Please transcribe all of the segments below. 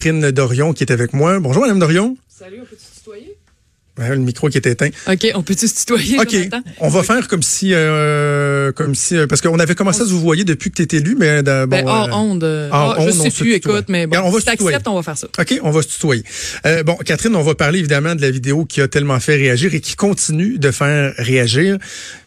Catherine Dorion qui est avec moi. Bonjour, Madame Dorion. Salut, on peut-tu tutoyer? le micro qui est éteint. OK, on peut-tu se tutoyer? OK, on va faire comme si, euh, comme si, euh, parce qu'on avait commencé à se vous voyer depuis que tu étais élu, mais bon, ben, hors euh, onde. Hors ah, je sais plus, écoute, mais bon, on va si t'acceptes, on va faire ça. OK, on va se tutoyer. Euh, bon, Catherine, on va parler évidemment de la vidéo qui a tellement fait réagir et qui continue de faire réagir,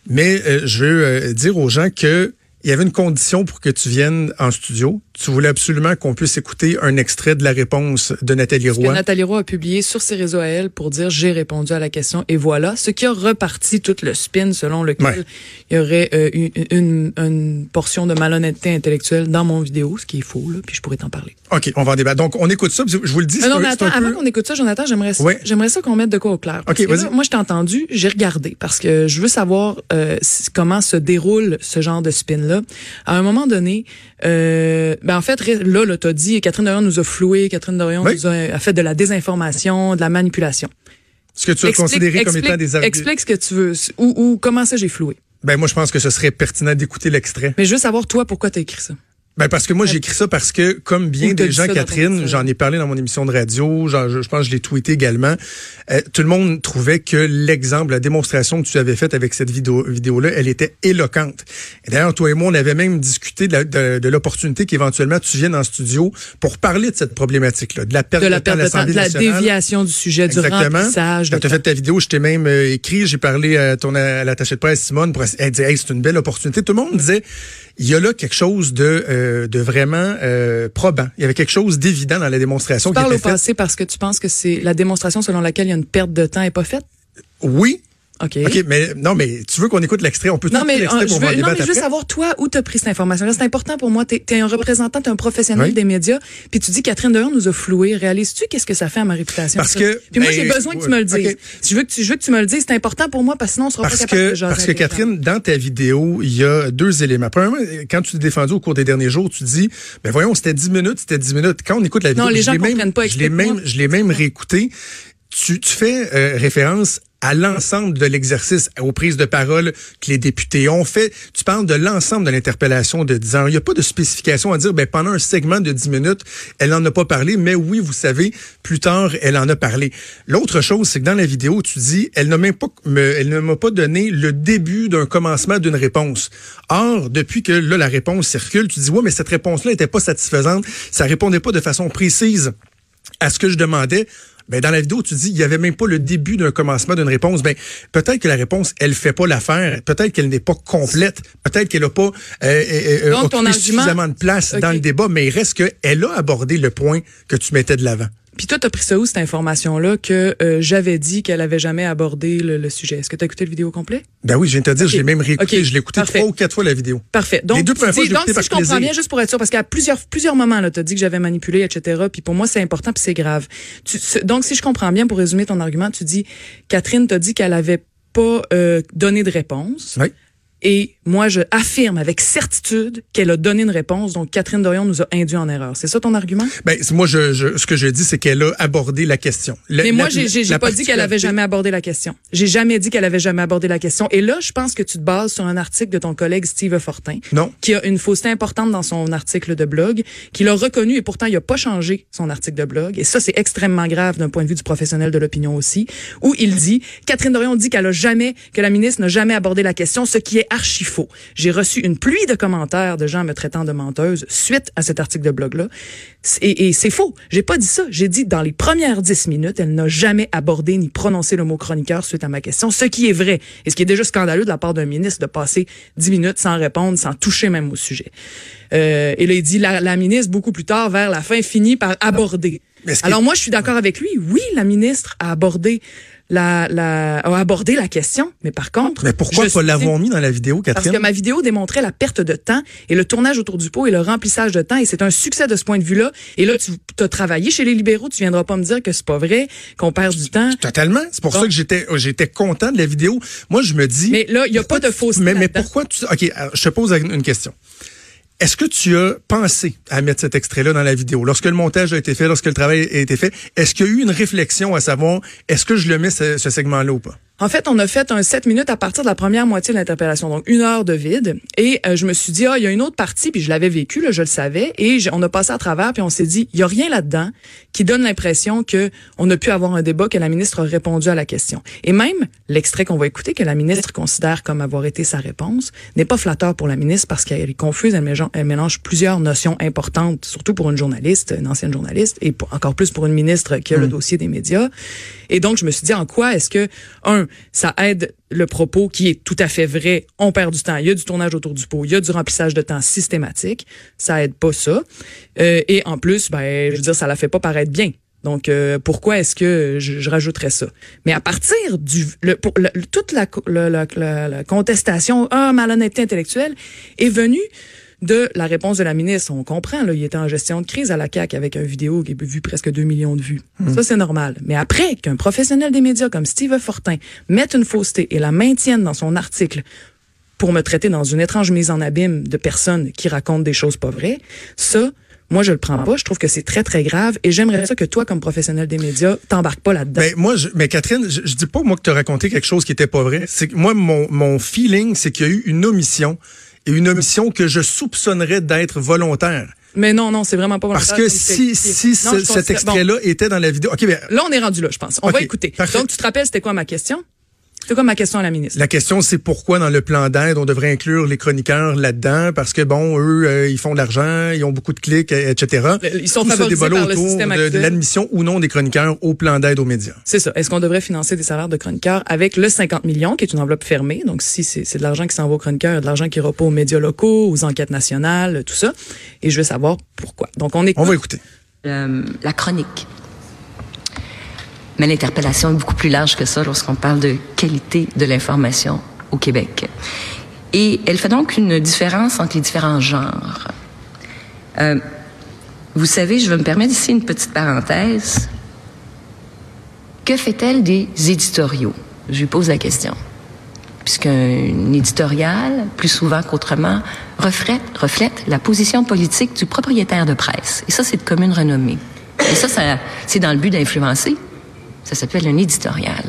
mais je veux dire aux gens que il y avait une condition pour que tu viennes en studio. Tu voulais absolument qu'on puisse écouter un extrait de la réponse de Nathalie Roy. Que Nathalie Roy a publié sur ses réseaux à elle pour dire j'ai répondu à la question et voilà. Ce qui a reparti tout le spin selon lequel il y aurait euh, une, une, portion de malhonnêteté intellectuelle dans mon vidéo, ce qui est faux, là, puis je pourrais t'en parler. OK, on va en débattre. Donc, on écoute ça. Je vous le dis. Mais non, mais attends, avant qu'on écoute ça, Jonathan, j'aimerais ça, j'aimerais ça qu'on mette de quoi au clair. OK, vas-y. Moi, je t'ai entendu, j'ai regardé parce que je veux savoir euh, comment se déroule ce genre de spin-là à un moment donné, euh, ben en fait, là, là, t'as dit, Catherine Dorion nous a floué, Catherine Dorion nous a, fait de la désinformation, de la manipulation. Ce que tu as considéré comme étant des arguments. Explique ce que tu veux, ou, ou comment ça j'ai floué. Ben moi, je pense que ce serait pertinent d'écouter l'extrait. Mais je veux savoir, toi, pourquoi tu as écrit ça. Ben parce que moi j'ai écrit ça parce que comme bien des gens Catherine, j'en ai parlé dans mon émission de radio, je, je pense que je l'ai tweeté également. Euh, tout le monde trouvait que l'exemple, la démonstration que tu avais faite avec cette vidéo vidéo là, elle était éloquente. Et d'ailleurs toi et moi on avait même discuté de, l'opportunité qu'éventuellement tu viennes en studio pour parler de cette problématique là, de la perte de, la perte de, temps, de la déviation du sujet Exactement. du remplissage. Quand tu as fait ta vidéo, je t'ai même euh, écrit, j'ai parlé à ton à l'attaché de presse Simone pour elle dire hey, c'est une belle opportunité. Tout le monde disait il y a là quelque chose de, euh, de vraiment euh, probant. Il y avait quelque chose d'évident dans la démonstration. Tu parles au passé parce que tu penses que c'est la démonstration selon laquelle il y a une perte de temps est pas faite? Oui, OK. OK, mais non, mais tu veux qu'on écoute l'extrait? On peut non, mais, l'extrait pour veux, Non, mais je veux savoir, toi, où tu as pris cette information-là. C'est important pour moi. Tu es, un représentant, tu es un professionnel des médias. Puis tu dis, Catherine Dehors nous a floué. Réalises-tu qu'est-ce que ça fait à ma réputation? Parce que. Puis moi, j'ai ben, besoin que tu me le dises. Je, veux que tu, je veux que tu me le dises. C'est important pour moi parce que sinon, on sera pas capable de Parce que, Catherine, dans ta vidéo, il y a deux éléments. Premièrement, quand tu t'es défendu au cours des derniers jours, tu dis, ben voyons, c'était 10 minutes, c'était 10 minutes. Quand on écoute la vidéo, non, les gens même, pas. Je l'ai même, je l'ai même réécouté. Tu, tu fais euh, référence à l'ensemble de l'exercice, aux prises de parole que les députés ont fait. Tu parles de l'ensemble de l'interpellation de 10 ans. Il n'y a pas de spécification à dire, ben, pendant un segment de 10 minutes, elle n'en a pas parlé, mais oui, vous savez, plus tard, elle en a parlé. L'autre chose, c'est que dans la vidéo, tu dis, elle ne m'a pas donné le début d'un commencement d'une réponse. Or, depuis que la réponse circule, tu dis, ouais, mais cette réponse-là n'était pas satisfaisante. Ça répondait pas de façon précise à ce que je demandais. Ben dans la vidéo, tu dis il y avait même pas le début d'un commencement d'une réponse. Ben peut-être que la réponse elle fait pas l'affaire, peut-être qu'elle n'est pas complète, peut-être qu'elle a pas euh, euh, euh suffisamment de place dans le débat, mais il reste qu'elle a abordé le point que tu mettais de l'avant. Puis toi, t'as pris ça où, cette information-là, que euh, j'avais dit qu'elle avait jamais abordé le, sujet? Est-ce que tu as écouté le vidéo complet? Ben oui, je viens de te dire, je l'ai même réécouté. Je l'ai écouté trois ou quatre fois, la vidéo. Parfait. Donc, Les deux premières fois, je donc si je comprends bien, juste pour être sûr, parce qu'à plusieurs, plusieurs moments, là, t'as dit que j'avais manipulé, etc. Puis pour moi, c'est important, puis c'est grave. Tu, donc, si je comprends bien, pour résumer ton argument, tu dis, Catherine t'a dit qu'elle avait pas euh, donné de réponse. Oui. Et moi, je affirme avec certitude qu'elle a donné une réponse. Donc, Catherine Dorion nous a induit en erreur. C'est ça ton argument? Ben, moi, je, je, ce que je dis, c'est qu'elle a abordé la question. Mais moi, j'ai pas dit qu'elle avait jamais abordé la question. J'ai jamais dit qu'elle avait jamais abordé la question. Et là, je pense que tu te bases sur un article de ton collègue Steve Fortin. Non. Qui a une fausseté importante dans son article de blog, qu'il a reconnu et pourtant, il a pas changé son article de blog. Et ça, c'est extrêmement grave d'un point de vue du professionnel de l'opinion aussi, où il dit, Catherine Dorion dit qu'elle a jamais, que la ministre n'a jamais abordé la question, ce qui est archi faux. J'ai reçu une pluie de commentaires de gens me traitant de menteuse suite à cet article de blog-là. Et, c'est faux. J'ai pas dit ça. J'ai dit dans les premières dix minutes, elle n'a jamais abordé ni prononcé le mot chroniqueur suite à ma question, ce qui est vrai. Et ce qui est déjà scandaleux de la part d'un ministre de passer dix minutes sans répondre, sans toucher même au sujet. Euh, et là, il dit, la ministre, beaucoup plus tard, vers la fin, finit par aborder. Alors moi, je suis d'accord avec lui. Oui, la ministre a abordé la, la, a abordé la question, mais par contre... Mais pourquoi pas l'avons mis dans la vidéo, Catherine? Parce que ma vidéo démontrait la perte de temps et le tournage autour du pot et le remplissage de temps, et c'est un succès de ce point de vue-là. Et là, tu as travaillé chez les libéraux, tu viendras pas me dire que c'est pas vrai, qu'on perd du temps. Totalement. C'est pour ça que j'étais j'étais content de la vidéo. Moi, je me dis... Mais là, il y a pas de fausse Mais, mais pourquoi tu... OK, je te pose une question. Est-ce que tu as pensé à mettre cet extrait-là dans la vidéo? Lorsque le montage a été fait, lorsque le travail a été fait, est-ce qu'il y a eu une réflexion à savoir, est-ce que je le mets ce, segment-là ou pas? En fait, on a fait un 7 minutes à partir de la première moitié de l'interpellation, donc une heure de vide. Et euh, je me suis dit, ah, il y a une autre partie, puis je l'avais vécu, là, je le savais. Et on a passé à travers, puis on s'est dit, il y a rien là-dedans qui donne l'impression que on a pu avoir un débat, que la ministre a répondu à la question. Et même l'extrait qu'on va écouter, que la ministre considère comme avoir été sa réponse, n'est pas flatteur pour la ministre parce qu'elle est confuse, elle mélange, elle mélange, plusieurs notions importantes, surtout pour une journaliste, une ancienne journaliste, et encore plus pour une ministre qui a le mm. dossier des médias. Et donc, je me suis dit, en quoi est-ce que, un, ça aide le propos qui est tout à fait vrai, on perd du temps, il y a du tournage autour du pot, il y a du remplissage de temps systématique, ça aide pas ça. Euh, et en plus, ben, je veux dire, ça la fait pas paraître bien. Donc, euh, pourquoi est-ce que je, rajouterais ça? Mais à partir du... Le, pour, toute la, la, la, contestation, ah, malhonnêteté intellectuelle, est venue de la réponse de la ministre. On comprend, là, il était en gestion de crise à la CAQ avec une vidéo qui a vu presque 2 millions de vues. Hmm. Ça, c'est normal. Mais après qu'un professionnel des médias comme Steve Fortin mette une fausseté et la maintienne dans son article pour me traiter dans une étrange mise en abîme de personnes qui racontent des choses pas vraies, ça, moi, je le prends pas. Je trouve que c'est très, très grave. Et j'aimerais ça que toi, comme professionnel des médias, t'embarques pas là-dedans. Ben, moi, je, mais Catherine, je, je dis pas, moi, que tu as raconté quelque chose qui était pas vrai. C'est que moi, mon, mon feeling, c'est qu'il y a eu une omission et une omission que je soupçonnerais d'être volontaire. Mais non, non, c'est vraiment pas volontaire. Parce que si, si cet extrait-là était dans la vidéo... OK, ben, Là, on est rendu là, je pense. On va écouter. Donc, tu te rappelles, c'était quoi ma question? C'est quoi ma question à la ministre? La question, c'est pourquoi dans le plan d'aide, on devrait inclure les chroniqueurs là-dedans, parce que, bon, eux, euh, ils font de l'argent, ils ont beaucoup de clics, etc. Ils sont favorisés par le système de, de l'admission ou non des chroniqueurs au plan d'aide aux médias. C'est ça. Est-ce qu'on devrait financer des salaires de chroniqueurs avec le 50 millions, qui est une enveloppe fermée? Donc, si c'est de l'argent qui s'en va aux chroniqueurs, de l'argent qui repose aux médias locaux, aux enquêtes nationales, tout ça. Et je veux savoir pourquoi. Donc, on est. On va écouter. Euh, la chronique mais l'interpellation est beaucoup plus large que ça lorsqu'on parle de qualité de l'information au Québec. Et elle fait donc une différence entre les différents genres. Euh, vous savez, je vais me permettre ici une petite parenthèse. Que fait-elle des éditoriaux? Je lui pose la question. Puisqu'un éditorial, plus souvent qu'autrement, reflète, la position politique du propriétaire de presse. Et ça, c'est de commune renommée. Et ça c'est dans le but d'influencer ça s'appelle un éditorial.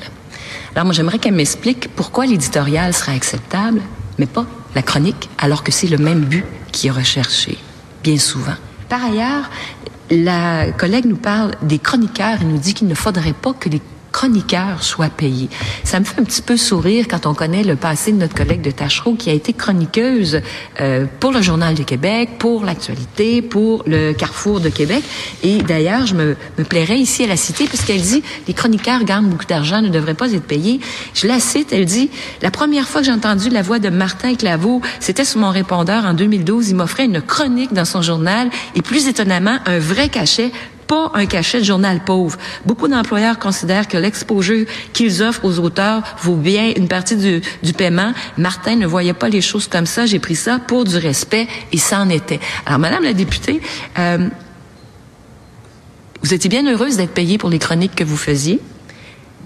Alors moi, j'aimerais qu'elle m'explique pourquoi l'éditorial sera acceptable, mais pas la chronique, alors que c'est le même but qui est recherché, bien souvent. Par ailleurs, la collègue nous parle des chroniqueurs et nous dit qu'il ne faudrait pas que les chroniqueur soit payé. Ça me fait un petit peu sourire quand on connaît le passé de notre collègue de Tachereau qui a été chroniqueuse euh, pour le Journal de Québec, pour l'actualité, pour le Carrefour de Québec. Et d'ailleurs, je me, me plairais ici à la citer parce qu'elle dit les chroniqueurs gagnent beaucoup d'argent, ne devraient pas être payés. Je la cite, elle dit la première fois que j'ai entendu la voix de Martin Claveau, c'était sur mon répondeur en 2012. Il m'offrait une chronique dans son journal et plus étonnamment un vrai cachet pas un cachet de journal pauvre. Beaucoup d'employeurs considèrent que l'exposure qu'ils offrent aux auteurs vaut bien une partie du, du, paiement. Martin ne voyait pas les choses comme ça. J'ai pris ça pour du respect et ça était. Alors, Madame la députée, euh, vous étiez bien heureuse d'être payée pour les chroniques que vous faisiez.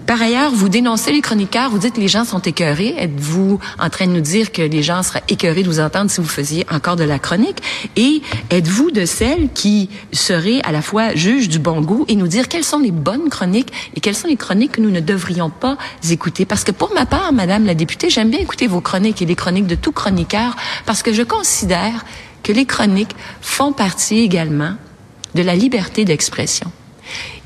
Par ailleurs, vous dénoncez les chroniqueurs, vous dites que les gens sont écœurés. Êtes-vous en train de nous dire que les gens seraient écœurés de vous entendre si vous faisiez encore de la chronique? Et êtes-vous de celles qui seraient à la fois juges du bon goût et nous dire quelles sont les bonnes chroniques et quelles sont les chroniques que nous ne devrions pas écouter? Parce que pour ma part, Madame la députée, j'aime bien écouter vos chroniques et les chroniques de tout chroniqueur parce que je considère que les chroniques font partie également de la liberté d'expression.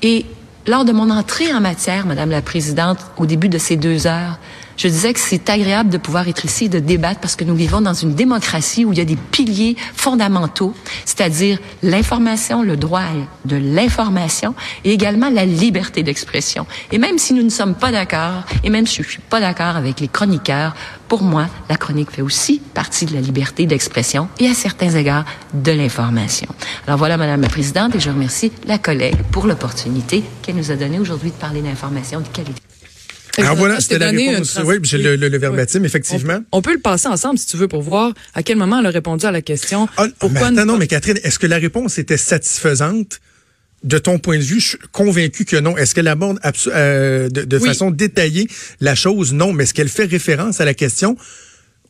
Et lors de mon entrée en matière, Madame la Présidente, au début de ces deux heures, je disais que c'est agréable de pouvoir être ici et de débattre parce que nous vivons dans une démocratie où il y a des piliers fondamentaux, c'est-à-dire l'information, le droit de l'information et également la liberté d'expression. Et même si nous ne sommes pas d'accord, et même si je suis pas d'accord avec les chroniqueurs, pour moi, la chronique fait aussi partie de la liberté d'expression et à certains égards de l'information. Alors voilà, Madame la Présidente, et je remercie la collègue pour l'opportunité qu'elle nous a donnée aujourd'hui de parler d'information de qualité. Alors voilà, c'était la réponse. Oui, j'ai le, le, verbatim, effectivement. On, peut le passer ensemble, si tu veux, pour voir à quel moment elle a répondu à la question. Ah, pourquoi mais attends, non, mais Catherine, est-ce que la réponse était satisfaisante? De ton point de vue, je suis convaincu que non. Est-ce qu'elle aborde euh, de, de façon détaillée la chose? Non. Mais est-ce qu'elle fait référence à la question?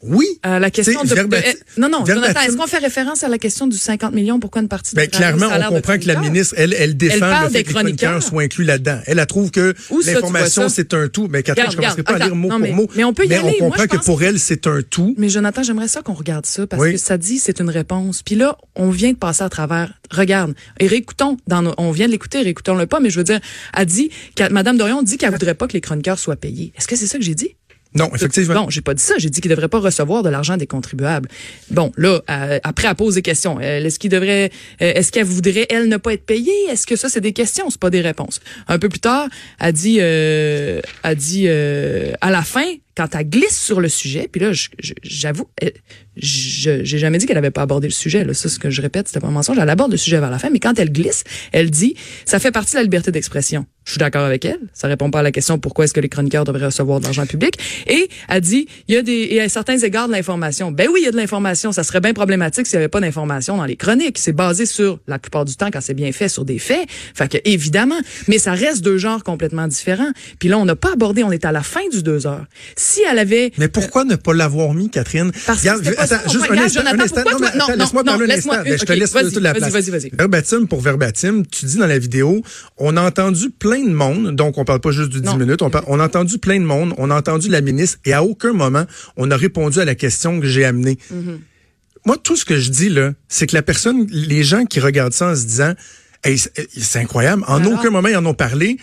Oui. À la question de, de- eh, non non Jonathan, est-ce qu'on fait référence à la question du 50 millions pourquoi une partie Ben, des travailleurs clairement, on de comprend que la ministre, elle, elle défend parle le fait des que les chroniqueurs soient inclus là-dedans. Elle, elle trouve que l'information, c'est un tout. Mais Catherine, je commencerai pas à lire mot pour mot. mais- on peut y mais aller. on comprend que pour elle, c'est un tout. Mais Jonathan, j'aimerais ça qu'on regarde ça parce Oui. que ça dit c'est une réponse. Puis là, on vient de passer à travers. Regarde, et réécoutons. Dans nos- on vient de l'écouter, réécoutons-le pas. Mais je veux dire, a dit, Madame Dorion dit qu'elle voudrait pas que les chroniqueurs soient payés. Est-ce que c'est ça que j'ai dit? Non, effectivement. Non, j'ai pas dit ça. J'ai dit qu'ils devraient pas recevoir de l'argent des contribuables. Bon, là, euh, après, elle pose des questions. Est-ce qu'il devrait, euh, est-ce qu'elle voudrait elle ne pas être payée? Est-ce que ça c'est des questions, c'est pas des réponses. Un peu plus tard, elle dit, euh, elle dit à la fin, quand elle glisse sur le sujet, puis là, j'avoue, elle- je j'ai jamais dit qu'elle avait pas abordé le sujet. Là, ça, ce que je répète, c'était pas un mensonge. Elle aborde le sujet vers la fin, mais quand elle glisse, elle dit, ça fait partie de la liberté d'expression. Je suis d'accord avec elle. Ça répond pas à la question pourquoi est-ce que les chroniqueurs devraient recevoir de l'argent public? Et elle dit, il y a des, il y a certains égards de l'information. Ben oui, il y a de l'information. Ça serait bien problématique s'il y avait pas d'information dans les chroniques. C'est basé sur, la plupart du temps, quand c'est bien fait, sur des faits. Fait que, évidemment. Mais ça reste deux genres complètement différents. Puis là, on n'a pas abordé, on est à la fin du deux heures. Si elle avait, Mais pourquoi ne pas l'avoir mis, Catherine? Parce que pas mon juste un Regarde, instant, un instant. Non, mais non, attends, non, laisse-moi parler un laisse-moi instant. une- je te laisse toute la place. vas-y, vas-y. Verbatim pour verbatim, tu dis dans la vidéo, on a entendu plein de monde, donc on parle pas juste du 10 Non. minutes, on, parle- on a entendu plein de monde, on a entendu la ministre, et à aucun moment, on a répondu à la question que j'ai amenée. Mm-hmm. Moi, tout ce que je dis, là, c'est que la personne, les gens qui regardent ça en se disant, Hey, c'est c'est incroyable, en Alors? aucun moment ils en ont parlé.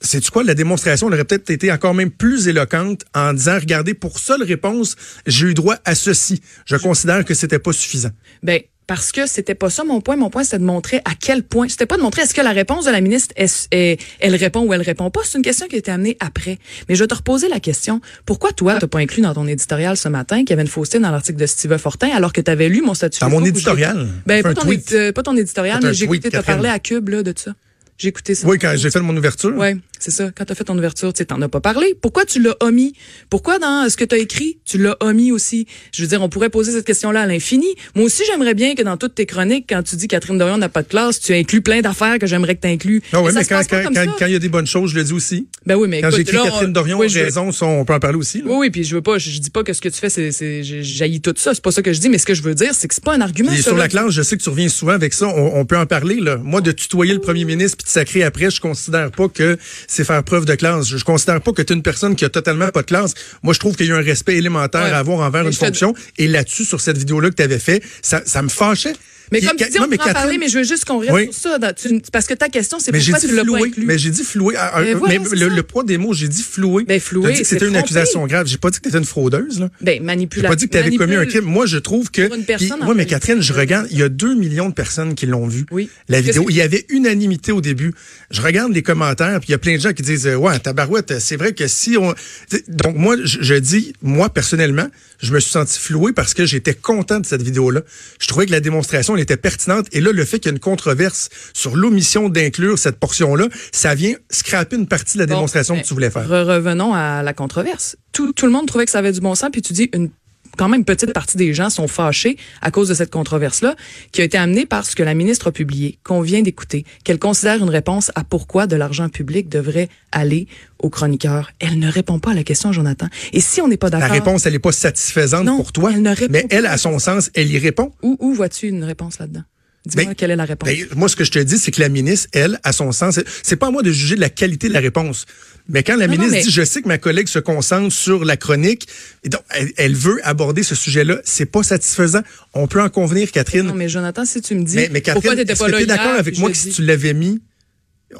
C'est quoi? La démonstration elle aurait peut-être été encore même plus éloquente en disant regardez pour seule réponse j'ai eu droit à ceci. Je considère que c'était pas suffisant. Ben parce que c'était pas ça mon point. Mon point, c'était de montrer à quel point. C'était pas de montrer est-ce que la réponse de la ministre, est, est- elle répond ou elle répond pas. C'est une question qui a été amenée après. Mais je vais te reposer la question. Pourquoi toi, t'as pas inclus dans ton éditorial ce matin qu'il y avait une fausseté dans l'article de Steve Fortin alors que tu avais lu mon statut? Dans mon éditorial? Ben, pas ton, euh, pas ton éditorial, mais j'ai écouté, t'as Catherine. parlé à Cube, là, de ça. J'ai écouté ça. Oui, quand j'ai fait mon ouverture. Ouais, c'est ça. Quand tu as fait ton ouverture, tu sais, t'en as pas parlé. Pourquoi tu l'as omis? Pourquoi dans ce que tu as écrit, tu l'as omis aussi? Je veux dire, on pourrait poser cette question-là à l'infini. Moi aussi, j'aimerais bien que dans toutes tes chroniques, quand tu dis Catherine Dorion n'a pas de classe, tu inclus plein d'affaires que j'aimerais que tu inclues. Ah ça mais quand quand- quand- il y a des bonnes choses, je le dis aussi. Ben oui, mais Quand j'écris Catherine Dorion oui, je raison, on peut en parler aussi. là. Oui, oui, puis je veux pas, je, je dis pas que ce que tu fais, c'est, j'haïs tout ça. C'est pas ça que je dis, mais ce que je veux dire, c'est que c'est pas un argument. Et sur la classe, je sais que tu reviens souvent avec ça. On, on peut en parler. Là. Moi, de tutoyer le premier ministre puis de sacrer après, je considère pas que c'est faire preuve de classe. Je, je considère pas que tu es une personne qui a totalement pas de classe. Moi, je trouve qu'il y a un respect élémentaire Ouais. à avoir envers Mais une te- fonction. Et là-dessus, sur cette vidéo-là que tu avais fait, ça, ça me fâchait. Mais comme tu dis, on peut en parler, mais je veux juste qu'on reste Oui. sur ça. dans- tu- parce que ta question, c'est pourquoi tu l'as pas floué. inclus? Mais j'ai dit floué. Mais voilà, mais c'est le, poids des mots, j'ai dit floué. Ben, floué, dit que c'était une accusation grave. J'ai pas dit que t'étais une fraudeuse. Là. Ben, J'ai pas dit que tu avais commis un crime. Moi, je trouve que. Ouais, mais. Catherine, je regarde, il y a 2 millions de personnes qui l'ont vu. Oui. La vidéo. Il y avait unanimité au début. Je regarde les commentaires, puis il y a plein de gens qui disent Ouais, tabarouette, c'est vrai que si on. Donc, moi, je, je dis, moi, personnellement, je me suis senti floué parce que j'étais content de cette vidéo-là. Je trouvais que la démonstration, était pertinente. Et là, le fait qu'il y ait une controverse sur l'omission d'inclure cette portion-là, ça vient scraper une partie de la démonstration mais que tu voulais faire. re- revenons à la controverse. Tout, tout le monde trouvait que ça avait du bon sens, puis tu dis une quand même petite partie des gens sont fâchés à cause de cette controverse-là, qui a été amenée par ce que la ministre a publié, qu'on vient d'écouter, qu'elle considère une réponse à pourquoi de l'argent public devrait aller aux chroniqueurs. Elle ne répond pas à la question, Jonathan. Et si on n'est pas La d'accord, réponse, elle n'est pas satisfaisante Non, pour toi. elle ne répond mais pas elle, à la son sens, elle y répond. où, où vois-tu une réponse là-dedans? Dis-moi Ben, quelle est la réponse. Ben, moi, ce que je te dis, c'est que la ministre, elle, à son sens, c'est- pas à moi de juger de la qualité de la réponse. Mais quand la Non, non, ministre mais- dit, je sais que ma collègue se concentre sur la chronique, et donc, elle, elle veut aborder ce sujet-là, c'est pas satisfaisant. On peut en convenir, Catherine. non, mais Jonathan, si tu me dis mais, mais pourquoi Catherine, t'étais est-ce pas là d'accord avec moi que si tu l'avais mis,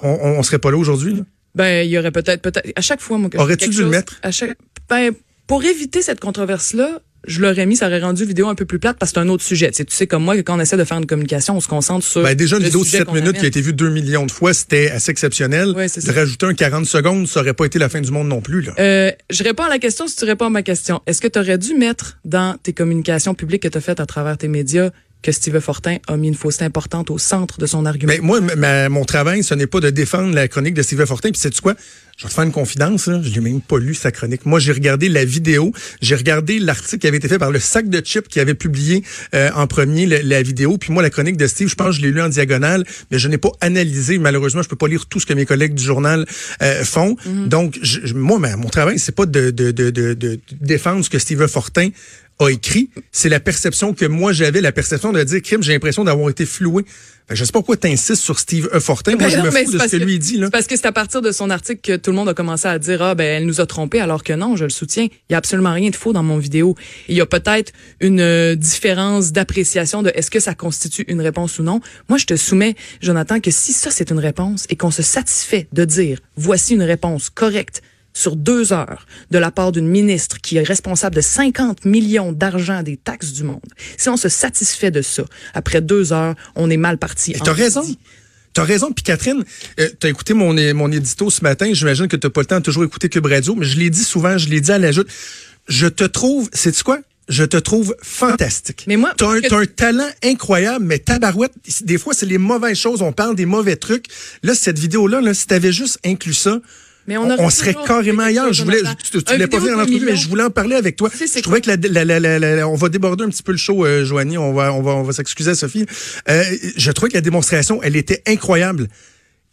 on, on, serait pas là aujourd'hui? là? Ben, il y aurait peut-être, peut-être, à chaque fois, moi, que je Aurais-tu dû le mettre? À chaque, ben, pour éviter cette controverse-là, je l'aurais mis, ça aurait rendu la vidéo un peu plus plate parce que c'est un autre sujet. Tu sais, tu sais, comme moi, que quand on essaie de faire une communication, on se concentre sur. Ben, déjà, une vidéo de sujet 7 qu'on minutes qui a été vue 2 millions de fois, c'était assez exceptionnel. Ouais, de ça. rajouter un 40 secondes, ça aurait pas été la fin du monde non plus, là. Euh, je réponds à la question si tu réponds à ma question. Est-ce que tu aurais dû mettre dans tes communications publiques que tu as faites à travers tes médias que Steve Fortin a mis une fausseté importante au centre de son argument? Mais moi, ma- ma- mon travail, ce n'est pas de défendre la chronique de Steve Fortin. Puis sais-tu quoi? Je vais te faire une confidence. Là. Je n'ai même pas lu sa chronique. Moi, j'ai regardé la vidéo. J'ai regardé l'article qui avait été fait par le sac de chips qui avait publié euh, en premier la vidéo. Puis moi, la chronique de Steve, je pense que je l'ai lu en diagonale, mais je n'ai pas analysé. Malheureusement, je peux pas lire tout ce que mes collègues du journal euh, font. Donc, je- je- moi, mon travail, c'est pas de, de, de, de, de défendre ce que Steve Fortin a écrit, c'est la perception que moi j'avais, la perception de dire crime, j'ai l'impression d'avoir été floué. Fait que je sais pas pourquoi tu insistes sur Steve E. Fortin. Moi, Ben je non, me fous de ce parce que que- lui dit. Là. Parce que c'est à partir de son article que tout le monde a commencé à dire ah ben elle nous a trompés alors que non, je le soutiens. Il y a absolument rien de faux dans mon vidéo. Il y a peut-être une euh, différence d'appréciation de est-ce que ça constitue une réponse ou non. Moi, je te soumets, Jonathan, que si ça c'est une réponse et qu'on se satisfait de dire voici une réponse correcte sur deux heures de la part d'une ministre qui est responsable de 50 millions d'argent des taxes du monde. Si on se satisfait de ça, après deux heures, on est mal parti. Et t'as raison. T'as raison. Puis Catherine, euh, t'as écouté mon, mon édito ce matin. J'imagine que t'as pas le temps de toujours écouter Cube Radio, mais je l'ai dit souvent, je l'ai dit à la joute. Je te trouve, sais-tu quoi? Je te trouve fantastique. Mais moi, t'as un, que- un talent incroyable, mais tabarouette, des fois, c'est les mauvaises choses. On parle des mauvais trucs. Là, cette vidéo-là, là, si t'avais juste inclus ça, Mais on serait carrément ailleurs. Je voulais, tu, tu, voulais pas venir en entrevue, mais je voulais en parler avec toi. Je trouvais que la, la, la, la- la- on va déborder un petit peu le show, euh, Joanie. On va, on va, on va s'excuser, Sophie. Euh, je trouvais que la démonstration, elle était incroyable.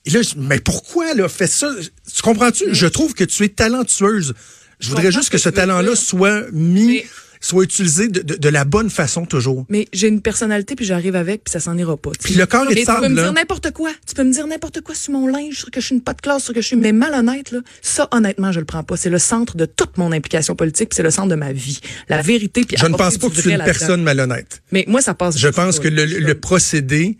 Et là, je- mais pourquoi elle a fait ça? Tu comprends-tu? Je trouve que tu es talentueuse. Je voudrais juste que que ce talent-là soit mis, Mais- soit utilisé de, de, de la bonne façon toujours. Mais j'ai une personnalité puis j'arrive avec puis ça s'en ira pas. Puis le corps est tu peux me dire n'importe quoi. Tu peux me dire n'importe quoi sur mon linge, sur que je suis une pas de classe, sur que je suis mais malhonnête là. Ça honnêtement, je le prends pas. C'est le centre de toute mon implication politique, puis c'est le centre de ma vie. La vérité puis Je ne pense pas que tu es une personne malhonnête. Mais moi ça passe. Je pense que le, le procédé,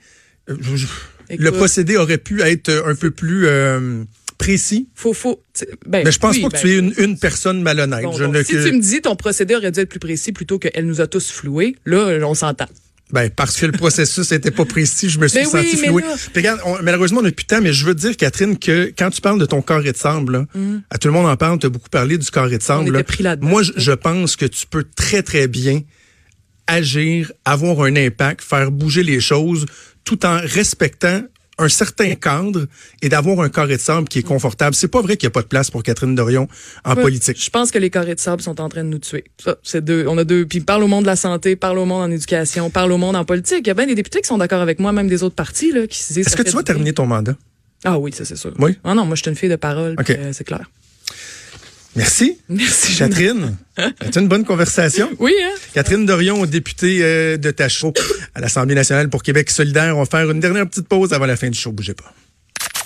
euh, je- le procédé aurait pu être un peu plus euh, précis? faut faut ben, Mais je pense oui, pas que ben, tu es une, une personne malhonnête. bon, je donc, ne- si tu me dis ton procédé aurait dû être plus précis plutôt qu'elle nous a tous floués, là on s'entend. ben, parce que le processus n'était pas précis, je me suis Ben senti floué. regarde, on- malheureusement, on n'a plus de temps, mais je veux dire, Catherine, que quand tu parles de ton carré de sable, là, à tout le monde en parle, tu as beaucoup parlé du carré de sable. Mm. On là. était pris. Moi, je, je pense que tu peux très, très bien agir, avoir un impact, faire bouger les choses, tout en respectant un certain cadre et d'avoir un carré de sable qui est confortable. C'est pas vrai qu'il n'y a pas de place pour Catherine Dorion en politique. Je pense que les carrés de sable sont en train de nous tuer. Ça, c'est deux. On a deux. Puis parle au monde de la santé, parle au monde en éducation, parle au monde en politique. Il y a bien des députés qui sont d'accord avec moi, même des autres partis là, qui se disent. Est-ce que tu vas terminer ton mandat? Ah oui, ça c'est sûr. Oui? Ah non, moi je suis une fille de parole. Ok. puis, euh, c'est clair. Merci. Merci. Catherine, c'était une bonne conversation. Oui, hein. Catherine Dorion, députée euh, de Tachereau à l'Assemblée nationale pour Québec solidaire. On va faire une dernière petite pause avant la fin du show. Bougez pas.